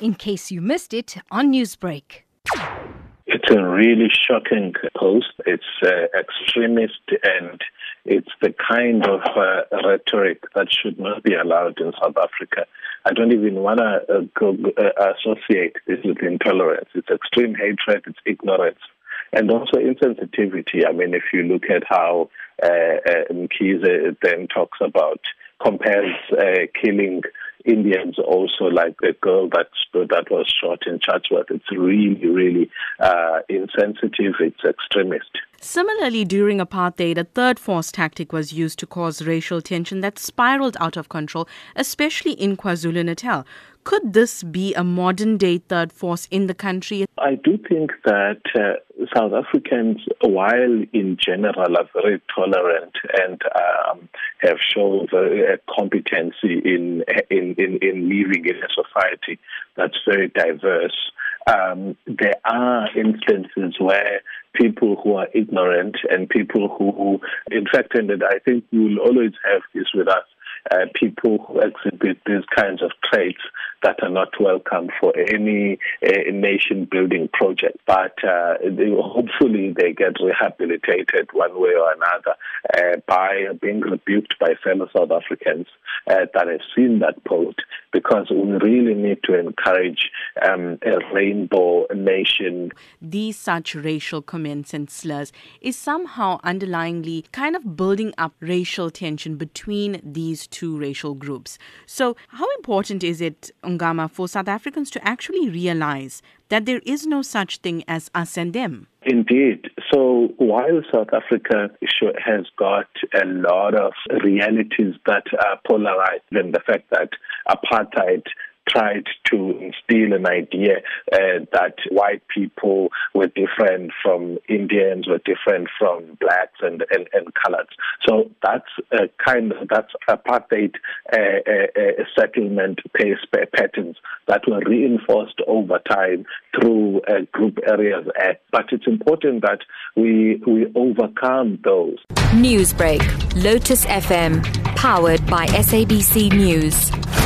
in case you missed it on Newsbreak. It's a really shocking post. It's uh, extremist and it's the kind of uh, rhetoric that should not be allowed in South Africa. I don't even want to uh, uh, associate this with intolerance. It's extreme hatred, it's ignorance, and also insensitivity. I mean, if you look at how uh, uh, then talks about, compares uh, killing Indians also, like the girl that that was shot in Chatsworth. It's really, really uh, insensitive. It's extremist. Similarly, during apartheid, a third force tactic was used to cause racial tension that spiraled out of control, especially in KwaZulu Natal. Could this be a modern day third force in the country? I do think that uh, South Africans, while in general are very tolerant and um, have shown a competency in, in, in, in living in a society that's very diverse, um, there are instances where people who are ignorant and people who, in fact, and I think we will always have this with us, uh, people who exhibit these kinds of traits that are not welcome for any uh, nation building project. But uh, they, hopefully they get rehabilitated one way or another uh, by being rebuked by fellow South Africans that have seen that post because we really need to encourage um, a rainbow nation. These such racial comments and slurs is somehow underlyingly kind of building up racial tension between these two racial groups. So, how important is it, For South Africans to actually realize that there is no such thing as us and them? Indeed. So while South Africa has got a lot of realities that are polarized, and the fact that apartheid tried to instill an idea uh, that white people were different from Indians, were different from blacks and, and, and coloreds. So that's a kind of, that's apartheid uh, uh, uh settlement patterns that were reinforced over time through uh, Group Areas Act. But it's important that we, we overcome those. Newsbreak, Lotus FM, powered by SABC News.